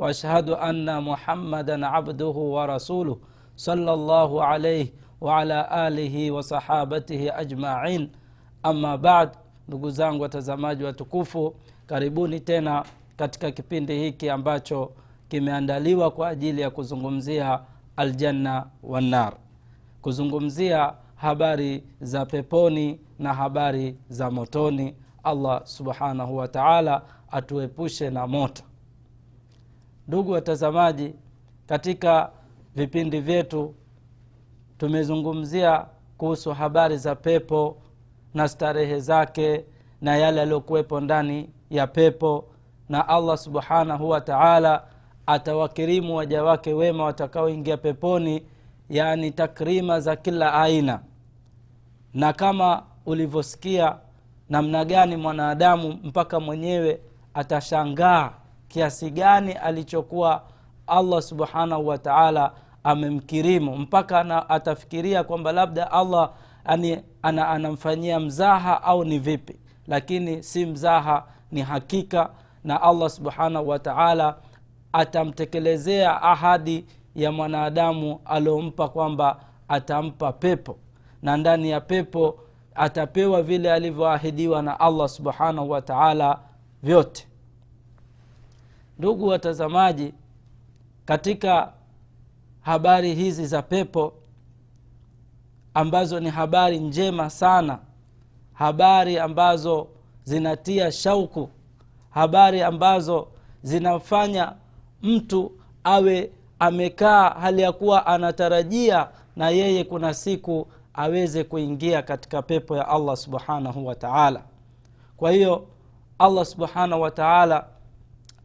واشهد ان محمدا عبده ورسوله صلى الله عليه وعلى alihi wasahabatihi ajmain ama bad ndugu zangu watazamaji watukufu karibuni tena katika kipindi hiki ambacho kimeandaliwa kwa ajili ya kuzungumzia aljanna wannar kuzungumzia habari za peponi na habari za motoni allah subhanahu wa taala atuepushe na moto ndugu watazamaji katika vipindi vyetu tumezungumzia kuhusu habari za pepo na starehe zake na yale yaliyokuwepo ndani ya pepo na allah subhanahu wa taala atawakirimu waja wake wema watakaoingia peponi yaani takrima za kila aina. Na kama ulivyosikia namna gani mwanadamu mpaka mwenyewe atashangaa kiasi gani alichokuwa allah subhanahu wa taala amemkirimu. Mpaka na atafikiria kwamba labda allah ani, ana, anamfanyia mzaha au ni vipi. Lakini si mzaha ni hakika na allah subhanahu wa taala atamtekelezea ahadi ya mwanadamu aliompa kwamba atampa pepo. Na ndani ya pepo atapewa vile alivyoahidiwa na allah subhanahu wa taala vyote ndugu watazamaji katika habari hizi za pepo ambazo ni habari njema sana habari ambazo zinatia shauku habari ambazo zinafanya mtu awe amekaa hali ya kuwa anatarajia na yeye kuna siku aweze kuingia katika pepo ya allah subhanahu wa taala. Kwa hiyo allah subhanahu wa taala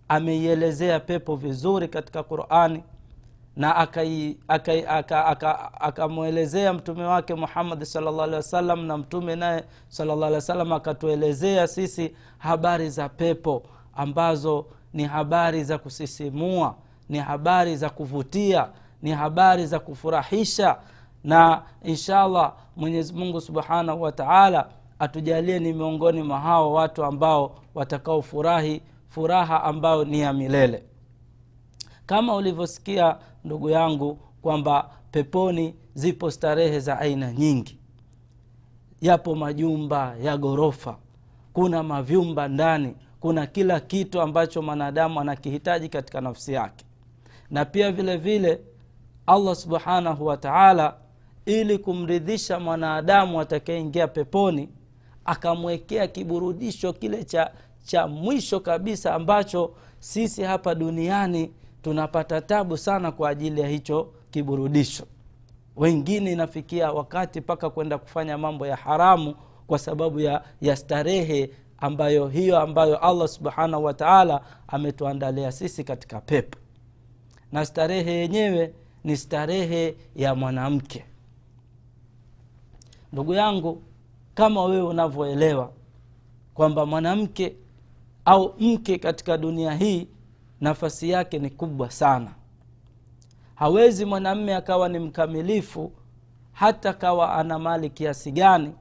ameielezea pepo vizuri katika qurani na akamwelezea mtume wake muhammadi salllah alehi wasallam na mtume naye salllah alih wasallam akatuelezea sisi habari za pepo ambazo ni habari za kusisimua ni habari za kuvutia ni habari za kufurahisha. Na inshallah mwenyezi mungu subhanahu wa taala atujalie ni miongoni mwa hao watu ambao watakaofurahi furaha ambayo ni ya milele. Kama ulivyosikia ndugu yangu kwamba peponi zipo starehe za aina nyingi. Yapo majumba ya ghorofa kuna mavyumba ndani kuna kila kitu ambacho mwanadamu anakihitaji katika nafsi yake. Na pia vile vile allah subhanahu wataala ili kumridhisha mwanadamu atakayeingia peponi akamwekea kiburudisho kile cha cha mwisho kabisa ambacho sisi hapa duniani tunapata tabu sana kwa ajili ya hicho kiburudisho. Wengine inafikia wakati mpaka kwenda kufanya mambo ya haramu kwa sababu ya, ya starehe ambayo hiyo ambayo allah subhanahu wataala ametuandalia sisi katika pepo. Na starehe yenyewe ni starehe ya mwanamke. Ndugu yangu kama wewe unavyoelewa kwamba mwanamke au mke katika dunia hii nafasi yake ni kubwa sana. Hawezi mwanamme akawa ni mkamilifu hata kawa ana mali kiasi gani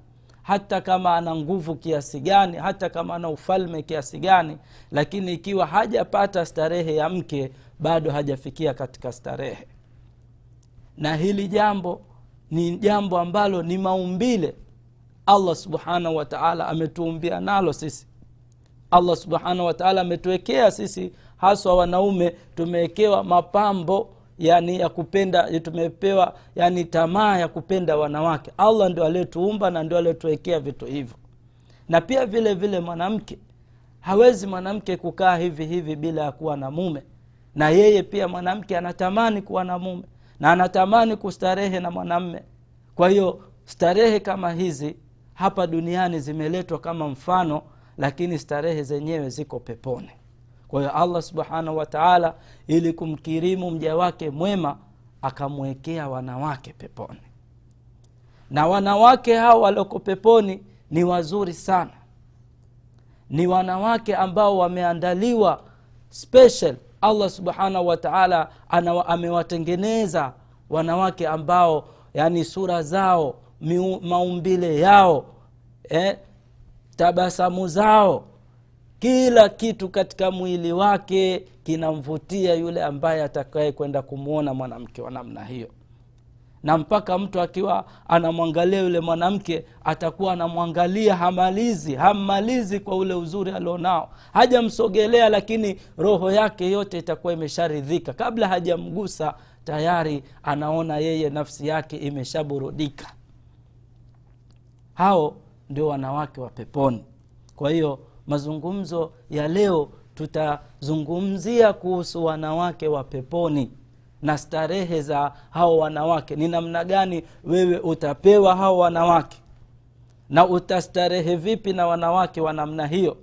hata kama ana nguvu kiasi gani hata kama ana ufalme kiasi gani lakini ikiwa hajapata starehe ya mke bado hajafikia katika starehe. Na hili jambo ni jambo ambalo ni maumbile. Allah subhanahu wataala ametuumbia nalo sisi allah subhanahu wataala ametuwekea sisi haswa wanaume tumewekewa mapambo yani ya kupenda tumepewa yani tamaa ya kupenda wanawake. Allah ndio aliyetuumba na ndio aliyetuwekea vitu hivyo. Na pia vile vile mwanamke hawezi mwanamke kukaa hivi hivi bila ya kuwa na mume. Na yeye pia mwanamke anatamani kuwa na mume na anatamani kustarehe na mwanamme. Kwa hiyo starehe kama hizi hapa duniani zimeletwa kama mfano lakini starehe zenyewe ziko peponi. Kwa hiyo allah subhanahu wataala ili kumkirimu mja wake mwema akamwekea wanawake peponi. Na wanawake hao walioko peponi ni wazuri sana. Ni wanawake ambao wameandaliwa special. Allah subhanahu wataala amewatengeneza wanawake ambao yani sura zao miu, maumbile yao eh, tabasamu zao. Kila kitu katika mwili wake kinamvutia yule ambaye atakaye kwenda kumwona mwanamke wa namna hiyo. Na mpaka mtu akiwa anamwangalia yule mwanamke atakuwa anamwangalia hamalizi hammalizi kwa ule uzuri alionao. Hajamsogelea lakini roho yake yote itakuwa imesharidhika. Kabla hajamgusa tayari anaona yeye nafsi yake imeshaburudika. Hao ndio wanawake wa peponi. Kwa hiyo mazungumzo ya leo tutazungumzia kuhusu wanawake wa peponi na starehe za hao wanawake. Ni namna gani wewe utapewa hao wanawake? Na utastarehe vipi na wanawake wa namna hiyo?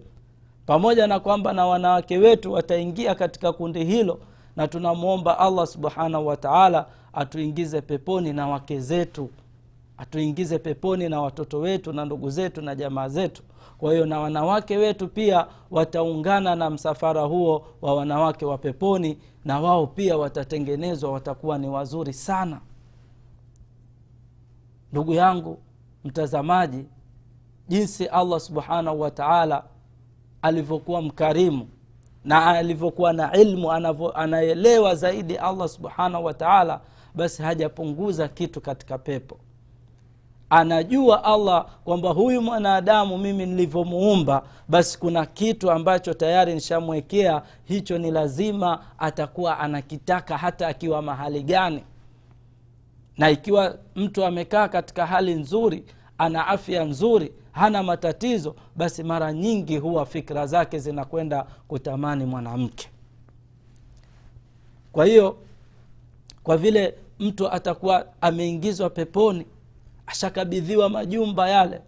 Pamoja na kwamba na wanawake wetu wataingia katika kundi hilo na tunamwomba allah subhanahu wataala atuingize peponi na wake zetu atuingize peponi na watoto wetu na ndugu zetu na jamaa zetu. Kwa hiyo na wanawake wetu pia wataungana na msafara huo wa wanawake wa peponi na wao pia watatengenezwa watakuwa ni wazuri sana. Ndugu yangu mtazamaji jinsi allah subhanahu wa taala alivyokuwa mkarimu na alivyokuwa na ilmu anaelewa zaidi allah subhanahu wa taala basi hajapunguza kitu katika pepo anajua allah kwamba huyu mwanadamu mimi nilivyomuumba basi kuna kitu ambacho tayari nishamwekea hicho ni lazima atakuwa anakitaka hata akiwa mahali gani. Na ikiwa mtu amekaa katika hali nzuri ana afya nzuri hana matatizo basi mara nyingi huwa fikra zake zinakwenda kutamani mwanamke. Kwa hiyo kwa vile mtu atakuwa ameingizwa peponi ashakabidhiwa majumba yale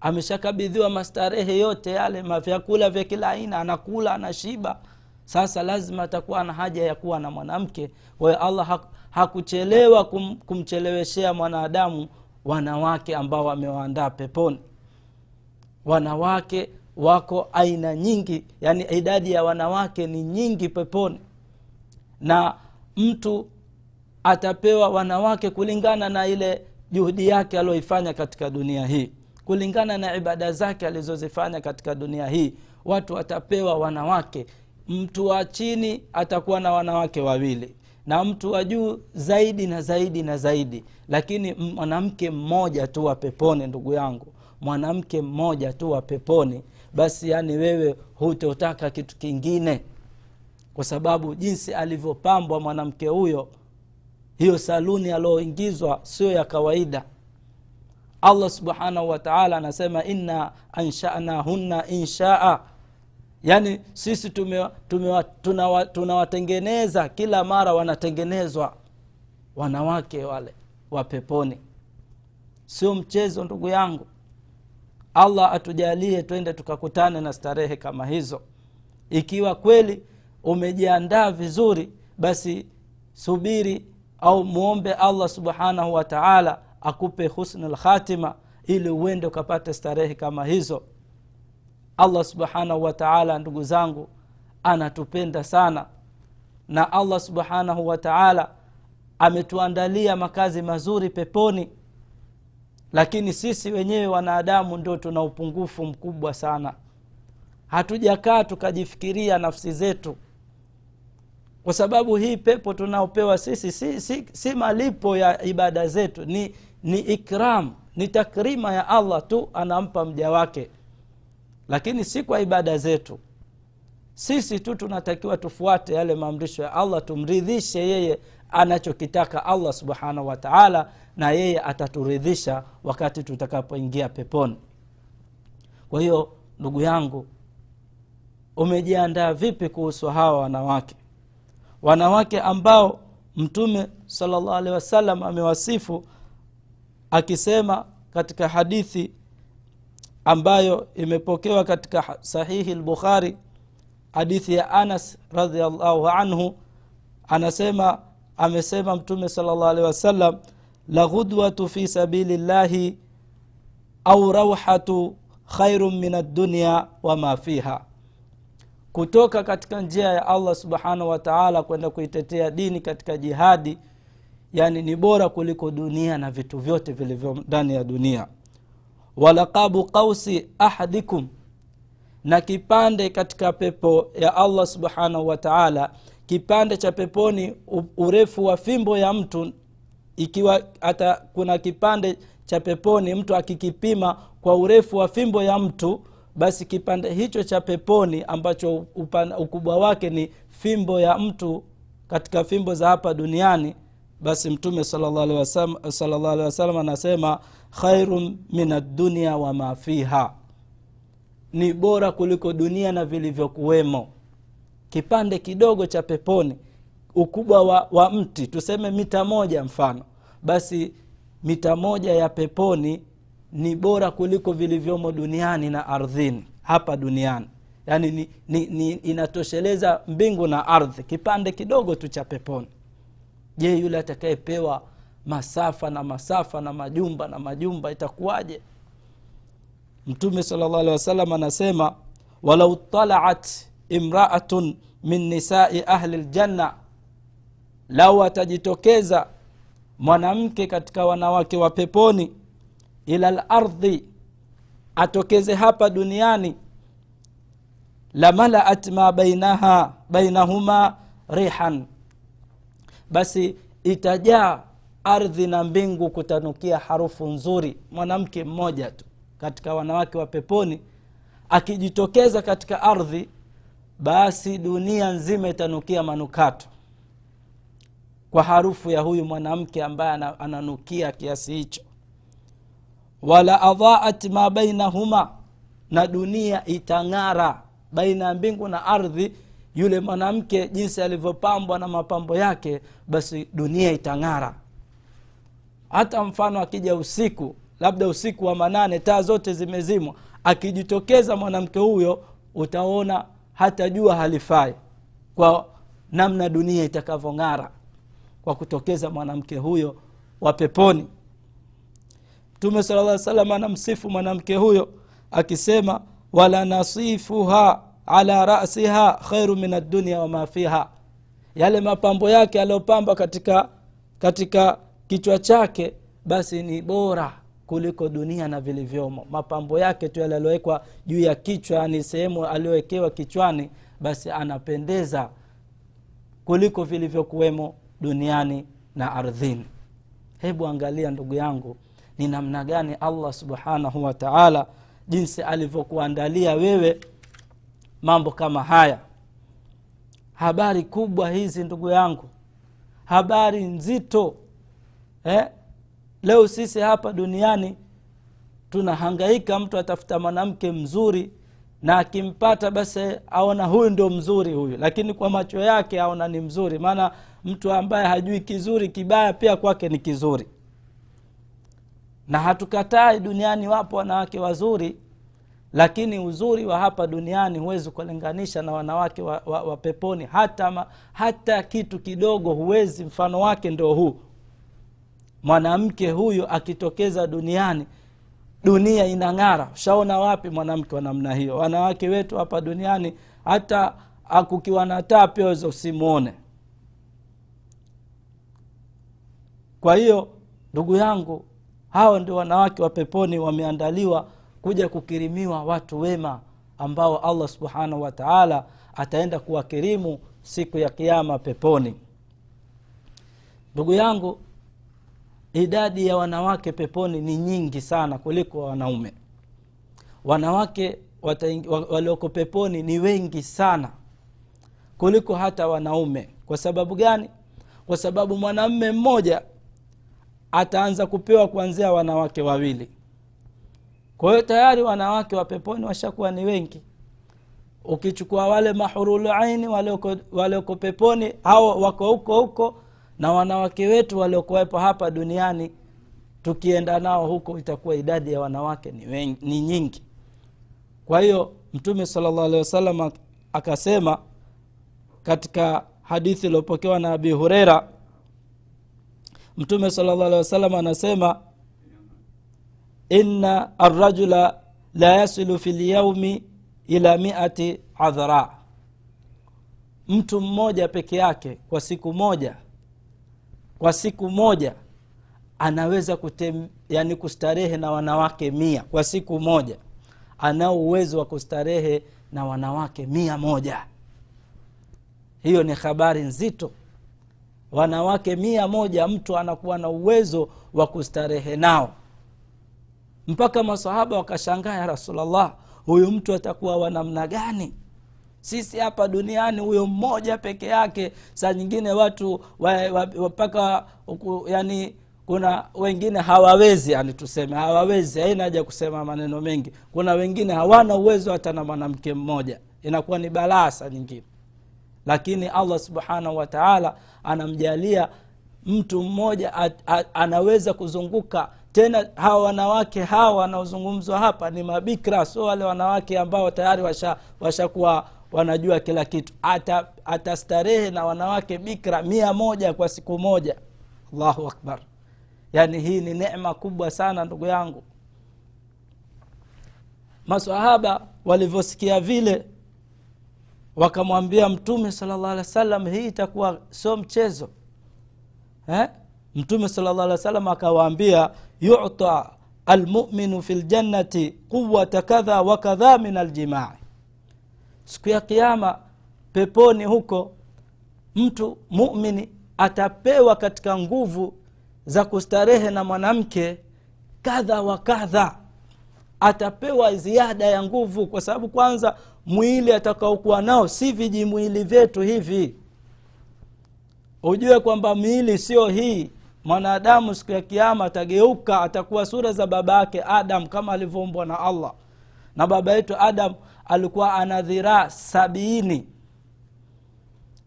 ameshakabidhiwa mastarehe yote yale mavyakula vya kila aina anakula anashiba. Sasa lazima atakuwa na haja ya kuwa na mwanamke. Kwayo allah hakuchelewa kum, kumcheleweshea mwanadamu wanawake ambao wamewaandaa peponi. Wanawake wako aina nyingi yani idadi ya wanawake ni nyingi peponi. Na mtu atapewa wanawake kulingana na ile juhudi yake aliyoifanya katika dunia hii. Kulingana na ibada zake alizozifanya katika dunia hii watu watapewa wanawake. Mtu wa chini atakuwa na wanawake wawili na mtu wa juu zaidi na zaidi na zaidi. Lakini mwanamke mmoja tu wa peponi ndugu yangu mwanamke mmoja tu wa peponi basi yani wewe hutotaka kitu kingine. Kwa sababu jinsi alivyopambwa mwanamke huyo hiyo saluni aliyoingizwa sio ya kawaida. Allah subhanahu wataala anasema inna anshanahunna inshaa. Yaani sisi tunawatengeneza tuna, tuna kila mara wanatengenezwa wanawake wale wa peponi. Sio mchezo ndugu yangu. Allah atujalie twende tukakutane na starehe kama hizo. Ikiwa kweli umejiandaa vizuri basi subiri au mwombe allah subhanahu wa taala akupe husnu lkhatima ili uende ukapate starehe kama hizo. Allah subhanahu wa taala ndugu zangu anatupenda sana. Na allah subhanahu wa taala ametuandalia makazi mazuri peponi. Lakini sisi wenyewe wanadamu ndo tuna upungufu mkubwa sana. Hatujakaa tukajifikiria nafsi zetu kwa sababu hii pepo tunaopewa sisi si, si, si malipo ya ibada zetu ni, ni ikram ni takrima ya allah tu anampa mja wake. Lakini si kwa ibada zetu. Sisi tu tunatakiwa tufuate yale maamrisho ya allah tumridhishe yeye anachokitaka allah subhanahu wataala na yeye ataturidhisha wakati tutakapoingia peponi. Kwa hiyo ndugu yangu umejiandaa vipi kuhusu hawa wanawake wanawake ambao mtume salllah alehi wasallam amewasifu akisema katika hadithi ambayo imepokewa katika sahihi lbukhari hadithi ya anas radiallahu anhu anasema amesema mtume salllah alehi wasallam la ghudwatu fi sabili llahi au rauhatu khairun min addunya wama fiha kutoka katika njia ya allah subhanahu wataala kwenda kuitetea dini katika jihadi yani ni bora kuliko dunia na vitu vyote vilivyo ndani ya dunia. Walaqabu qausi ahadikum na kipande katika pepo ya allah subhanahu wataala kipande cha peponi urefu wa fimbo ya mtu ikiwa hata kuna kipande cha peponi mtu akikipima kwa urefu wa fimbo ya mtu basi kipande hicho cha peponi ambacho upana, ukubwa wake ni fimbo ya mtu katika fimbo za hapa duniani basi mtume salllah alehi wasalam anasema khairun min addunia wama fiha. Ni bora kuliko dunia na vilivyokuwemo. Kipande kidogo cha peponi ukubwa wa, wa mti tuseme mita moja mfano basi mita moja ya peponi ni bora kuliko vilivyomo duniani na ardhini hapa duniani. Yaani ni, ni, ni inatosheleza mbingu na ardhi kipande kidogo tu cha peponi. Je yule atakayepewa masafa na masafa na majumba na majumba itakuwaje? Mtume sala llah alehi wasallam anasema walau talaat imraatun min nisai ahli ljanna lau atajitokeza mwanamke katika wanawake wa peponi ila lardhi atokeze hapa duniani. Lamalaat ma bainaha bainahuma rihan. Basi itajaa ardhi na mbingu kutanukia harufu nzuri mwanamke mmoja tu katika wanawake wa peponi. Akijitokeza katika ardhi basi dunia nzima itanukia manukato. Kwa harufu ya huyu mwanamke ambaye ananukia kiasi hicho wala adhaat ma bainahuma na dunia itang'ara baina ya mbingu na ardhi. Yule mwanamke jinsi alivyopambwa na mapambo yake basi dunia itang'ara. Hata mfano akija usiku labda usiku wa manane taa zote zimezimwa akijitokeza mwanamke huyo utaona hata jua halifai kwa namna dunia itakavyong'ara kwa kutokeza mwanamke huyo wa peponi mtume sala lla salam anamsifu mwanamke huyo akisema wala nasifuha ala rasiha khairu min addunia wama fiha. Yale mapambo yake aliyopamba katika katika kichwa chake basi ni bora kuliko dunia na vilivyomo. Mapambo yake tu yale aliowekwa juu ya kichwa yani sehemu aliyowekewa kichwani basi anapendeza kuliko vilivyokuwemo duniani na ardhini. Hebu angalia ndugu yangu ni namna gani allah subhanahu wa taala jinsi alivyokuandalia wewe mambo kama haya. Habari kubwa hizi ndugu yangu. Habari nzito eh? leo sisi hapa duniani tunahangaika mtu atafuta mwanamke mzuri na akimpata basi aona huyu ndio mzuri huyu. Lakini kwa macho yake aona ni mzuri. Maana mtu ambaye hajui kizuri kibaya pia kwake ni kizuri na hatukatai duniani wapo wanawake wazuri lakini uzuri wa hapa duniani huwezi kulinganisha na wanawake wa, wa, wa peponi. Hata, ma, hata kitu kidogo huwezi mfano wake ndo huu. Mwanamke huyu akitokeza duniani dunia inang'ara. Ushaona wapi mwanamke wa namna hiyo? Wanawake wetu hapa duniani hata akukiwa na taa pia weza usimwone kwa hiyo ndugu yangu hao ndio wanawake wa peponi wameandaliwa kuja kukirimiwa watu wema ambao allah subhanahu wataala ataenda kuwakirimu siku ya kiama peponi. Ndugu yangu idadi ya wanawake peponi ni nyingi sana kuliko wanaume. Wanawake walioko peponi ni wengi sana kuliko hata wanaume. Kwa sababu gani? Kwa sababu mwanamme mmoja ataanza kupewa kuanzia wanawake wawili. Kwa hiyo tayari wanawake wa peponi washakuwa ni wengi. Ukichukua wale mahurulu aini walioko peponi hao wako huko huko na wanawake wetu waliokuwepo hapa duniani tukienda nao huko itakuwa idadi ya wanawake ni, wengi, ni nyingi. Kwa hiyo mtume salllah alehi akasema katika hadithi iliyopokewa na abi hureira mtume sala llah alih wasallam anasema inna arrajula la yasilu fi lyaumi ila miati adhara mtu mmoja peke yake kwa siku moja kwa siku moja anaweza kutem, yani kustarehe na wanawake mia. Kwa siku moja anao uwezo wa kustarehe na wanawake mia moja. Hiyo ni habari nzito wanawake mia moja mtu anakuwa na uwezo wa kustarehe nao. Mpaka masahaba wakashangaa ya rasulllah huyu mtu atakuwa wa namna gani? Sisi hapa duniani huyo mmoja peke yake saa nyingine watu mpaka yani kuna wengine hawawezi yani tuseme hawawezi haina haja kusema maneno mengi. Kuna wengine hawana uwezo hata na mwanamke mmoja. Inakuwa ni balaa saa nyingine lakini allah subhanahu wataala anamjalia mtu mmoja at, at, anaweza kuzunguka. Tena hawa wanawake hawa wanaozungumzwa hapa ni mabikra sio wale wanawake ambao tayari washakuwa washa wanajua kila kitu. Ata, atastarehe na wanawake bikra mia moja kwa siku moja. Allahu akbar. Yaani hii ni nema kubwa sana ndugu yangu. Masahaba walivyosikia vile wakamwambia mtume salllah alih wa sallam hii itakuwa sio mchezo. Eh? mtume salllah alih wa sallam akawaambia yuta almuminu fi ljannati quwata kadha wa kadha min aljimai. Siku ya kiama peponi huko mtu mumini atapewa katika nguvu za kustarehe na mwanamke kadha wa kadha. Atapewa ziada ya nguvu kwa sababu kwanza mwili atakaokuwa nao si vijimwili vyetu hivi. Ujue kwamba miili sio hii. Mwanadamu siku ya kiama atageuka atakuwa sura za baba yake adam kama alivyoumbwa na allah. Na baba yetu adam alikuwa ana dhiraa sabiini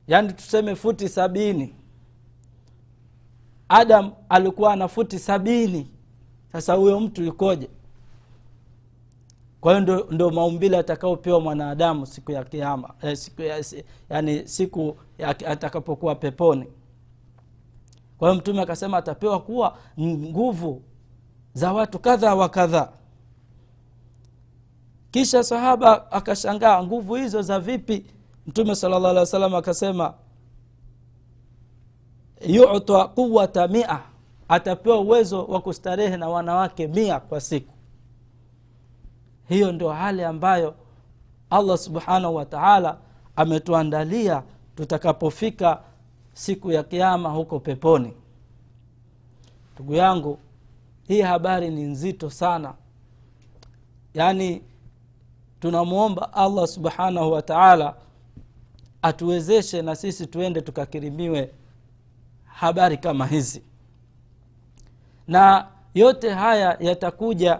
yaani tuseme futi sabini. Adam alikuwa ana futi sabini. Sasa huyo mtu yukoje kwa hiyo ndo, ndo maumbile atakaopewa mwanadamu siku ya kiama eh, siku ya, yani siku atakapokuwa peponi. Kwa hiyo mtume akasema atapewa kuwa nguvu za watu kadha wa kadhaa kisha sahaba akashangaa nguvu hizo za vipi? Mtume salllah alih wa salam akasema yuta quwata mia atapewa uwezo wa kustarehe na wanawake mia kwa siku hiyo ndio hali ambayo allah subhanahu wa taala ametuandalia tutakapofika siku ya kiama huko peponi. Ndugu yangu hii habari ni nzito sana. Yaani tunamwomba allah subhanahu wa taala atuwezeshe na sisi tuende tukakirimiwe habari kama hizi. Na yote haya yatakuja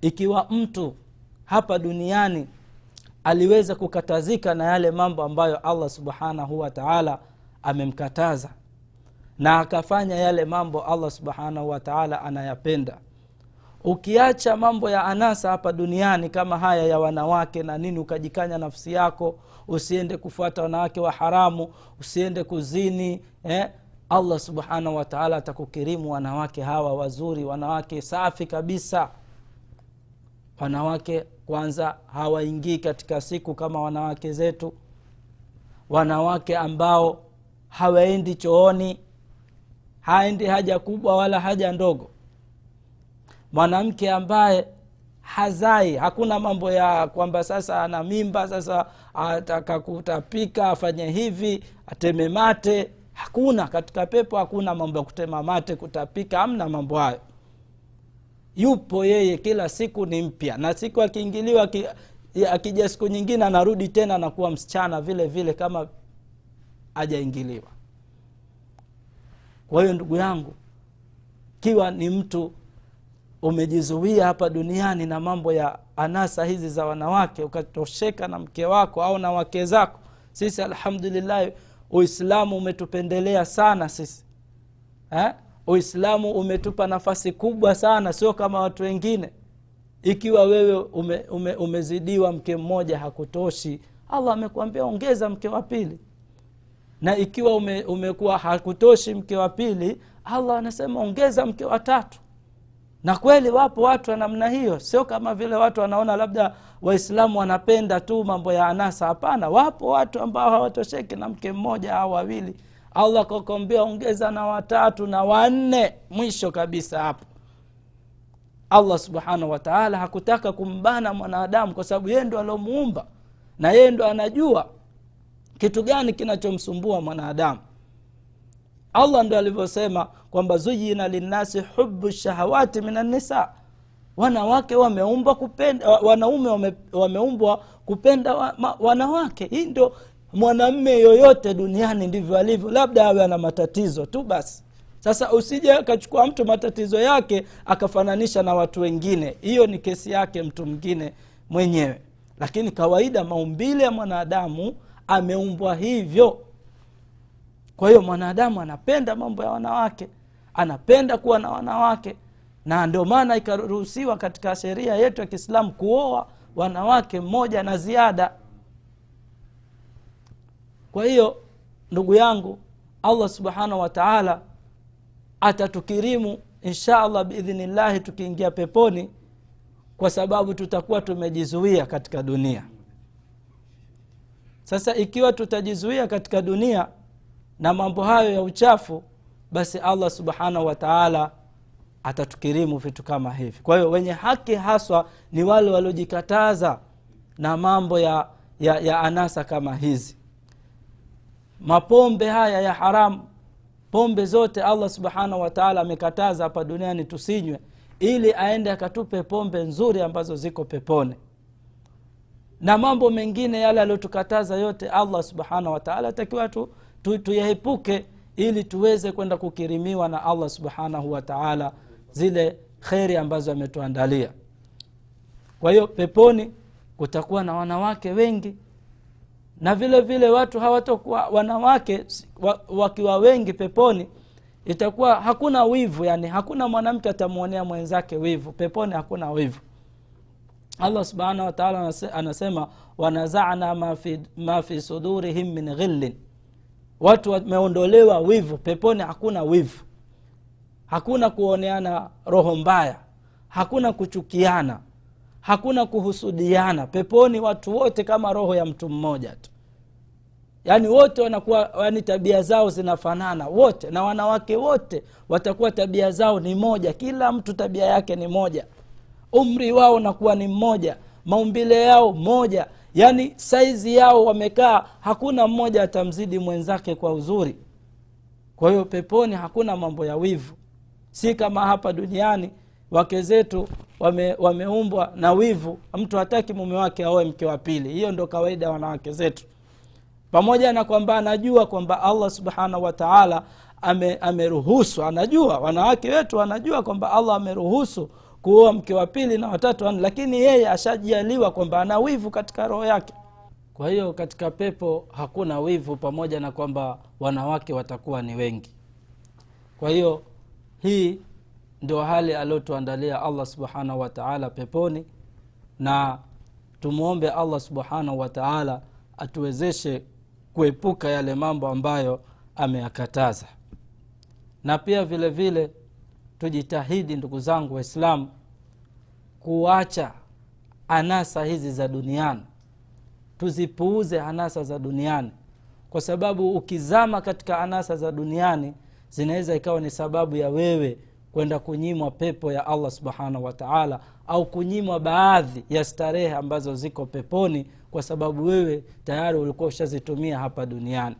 ikiwa mtu hapa duniani aliweza kukatazika na yale mambo ambayo allah subhanahu wa taala amemkataza na akafanya yale mambo allah subhanahu wa anayapenda ukiacha mambo ya anasa hapa duniani kama haya ya wanawake na nini ukajikanya nafsi yako usiende kufuata wanawake wa haramu usiende kuzini eh? allah subhanahu wataala atakukirimu wanawake hawa wazuri wanawake safi kabisa wanawake kwanza hawaingii katika siku kama wanawake zetu. Wanawake ambao hawaendi chooni haendi haja kubwa wala haja ndogo. Mwanamke ambaye hazai hakuna mambo ya kwamba sasa ana mimba sasa ataka kutapika afanye hivi ateme mate. Hakuna katika pepo hakuna mambo ya kutema mate kutapika amna mambo hayo yupo yeye kila siku ni mpya. Na siku akiingiliwa akija siku nyingine anarudi tena anakuwa msichana vile vile kama ajaingiliwa kwa hiyo ndugu yangu kiwa ni mtu umejizuia hapa duniani na mambo ya anasa hizi za wanawake ukatosheka na mke wako au na wake zako sisi alhamdulillahi uislamu umetupendelea sana sisi. Eh? Uislamu umetupa nafasi kubwa sana sio kama watu wengine. Ikiwa wewe ume, ume, umezidiwa mke mmoja hakutoshi. Allah amekuambia ongeza mke wa pili. Na ikiwa ume, umekuwa hakutoshi mke wa pili allah anasema ongeza mke wa tatu. Na kweli wapo watu wa namna hiyo. Sio kama vile watu wanaona labda waislamu wanapenda tu mambo ya anasa. Hapana wapo watu ambao hawatosheki na mke mmoja au wawili allah kakwambia ongeza na watatu na wanne. Mwisho kabisa hapo. Allah subhanahu wataala hakutaka kumbana mwanadamu kwa sababu yeye ndo aliomuumba na yeye ndo anajua kitu gani kinachomsumbua mwanadamu. Allah ndo alivyosema kwamba zuyina linnasi hubu shahawati min annisa wanawake wameumbwa kupenda wanaume wame, wameumbwa kupenda wanawake. Hii ndo mwanamme yoyote duniani ndivyo alivyo labda awe ana matatizo tu basi. Sasa usije akachukua mtu matatizo yake akafananisha na watu wengine. Hiyo ni kesi yake mtu mwingine mwenyewe. Lakini kawaida maumbile ya mwanadamu ameumbwa hivyo. Kwa hiyo mwanadamu anapenda mambo ya wanawake anapenda kuwa na wanawake. Na ndio maana ikaruhusiwa katika sheria yetu ya kiislamu kuoa wanawake mmoja na ziada kwa hiyo ndugu yangu allah subhanahu wa taala atatukirimu insha allah biidhnillahi tukiingia peponi kwa sababu tutakuwa tumejizuia katika dunia. Sasa ikiwa tutajizuia katika dunia na mambo hayo ya uchafu basi allah subhanahu wa taala atatukirimu vitu kama hivi. Kwa hiyo wenye haki haswa ni wale waliojikataza na mambo ya, ya, ya anasa kama hizi mapombe haya ya haramu pombe zote allah subhanahu wataala amekataza hapa duniani tusinywe ili aende akatupe pombe nzuri ambazo ziko peponi. Na mambo mengine yale aliyotukataza yote allah subhanahu wataala atakiwa tu, tu, tuyaepuke ili tuweze kwenda kukirimiwa na allah subhanahu wataala zile kheri ambazo ametuandalia. Kwa hiyo peponi kutakuwa na wanawake wengi na vile vile watu hawatokuwa wanawake wakiwa wengi peponi itakuwa hakuna wivu yani hakuna mwanamke atamwonea mwenzake wivu peponi hakuna wivu. Allah subhanahu wataala anasema wanazana ma ma fi sudurihim min ghillin. Watu wameondolewa wivu peponi hakuna wivu. Hakuna kuoneana roho mbaya hakuna kuchukiana hakuna kuhusudiana. Peponi watu wote kama roho ya mtu mmoja tu yaani wote wanakuwa yani tabia zao zinafanana wote na wanawake wote watakuwa tabia zao ni moja. Kila mtu tabia yake ni moja. Umri wao nakuwa ni mmoja. Maumbile yao moja. Yaani saizi yao wamekaa hakuna mmoja atamzidi mwenzake kwa uzuri. Kwa hiyo peponi hakuna mambo ya wivu. Si kama hapa duniani wake zetu wame, wameumbwa na wivu. Mtu hataki mume wake aoe mke wa pili. Hiyo ndo kawaida ya wanawake zetu pamoja na kwamba anajua kwamba allah subhanahu wataala ameruhusu ame anajua wanawake wetu anajua kwamba allah ameruhusu kuoa mke wa pili na watatu ane lakini yeye ashajaliwa kwamba ana wivu katika roho yake. Kwa hiyo katika pepo hakuna wivu pamoja na kwamba wanawake watakuwa ni wengi. Kwa hiyo hii ndio hali aliyotuandalia allah subhanahu wataala peponi na tumwombe allah subhanahu wataala atuwezeshe kuepuka yale mambo ambayo ameyakataza. Na pia vile vile tujitahidi ndugu zangu waislamu kuacha anasa hizi za duniani. Tuzipuuze anasa za duniani. Kwa sababu ukizama katika anasa za duniani zinaweza ikawa ni sababu ya wewe kwenda kunyimwa pepo ya allah subhanahu wataala au kunyimwa baadhi ya starehe ambazo ziko peponi kwa sababu wewe tayari ulikuwa ushazitumia hapa duniani.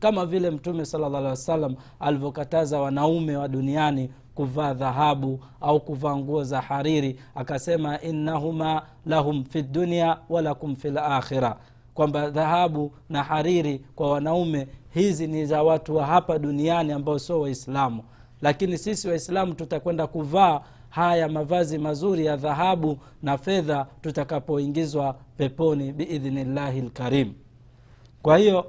Kama vile mtume salllah alih alivyokataza wanaume wa duniani kuvaa dhahabu au kuvaa nguo za hariri akasema innahuma lahum fi dunia walakum fi lakhira kwamba dhahabu na hariri kwa wanaume hizi ni za watu wa hapa duniani ambao sio waislamu lakini sisi waislamu tutakwenda kuvaa haya mavazi mazuri ya dhahabu na fedha tutakapoingizwa peponi biidhnillahi lkarim. Kwa hiyo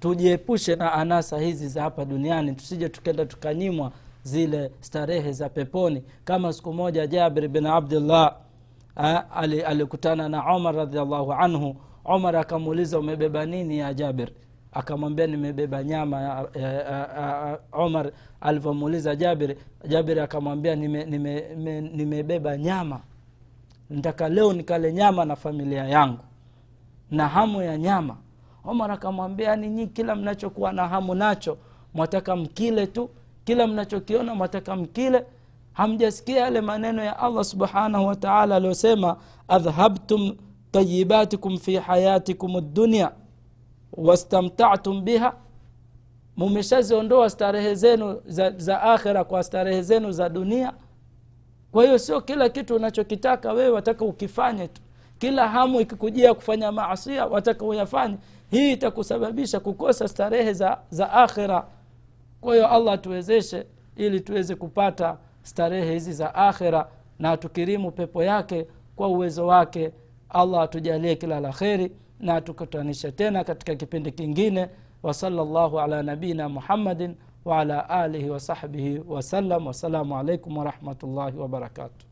tujiepushe na anasa hizi za hapa duniani tusije tukenda tukanyimwa zile starehe za peponi. Kama siku moja jabir bin abdullah alikutana na omar radiallahu anhu. Omar akamuuliza umebeba nini ya jabir akamwambia nimebeba nyama ya, ya, ya, ya, umar alivyomuuliza jabir jabir akamwambia nimebeba nime, nime, nime nyama. Ntaka leo nikale nyama na familia yangu na hamu ya nyama. Omar akamwambia yani nyi kila mnachokuwa na hamu nacho mwataka mkile tu. Kila mnachokiona mwataka mkile. Hamjasikia yale maneno ya allah subhanahu wataala aliyosema adhhabtum tayibatikum fi hayatikum dunia wastamtatum biha mumeshaziondoa starehe zenu za, za akhira kwa starehe zenu za dunia. Kwa hiyo sio kila kitu unachokitaka wewe wataka ukifanye tu. Kila hamu ikikujia kufanya maasia wataka uyafanye. Hii itakusababisha kukosa starehe za, za akhira kwa hiyo allah atuwezeshe ili tuweze kupata starehe hizi za akhira na tukirimu pepo yake kwa uwezo wake. Allah atujalie kila la kheri na tukutanishe tena katika kipindi kingine وصلى الله على نبينا محمد وعلى آله وصحبه وسلم والسلام عليكم ورحمة الله وبركاته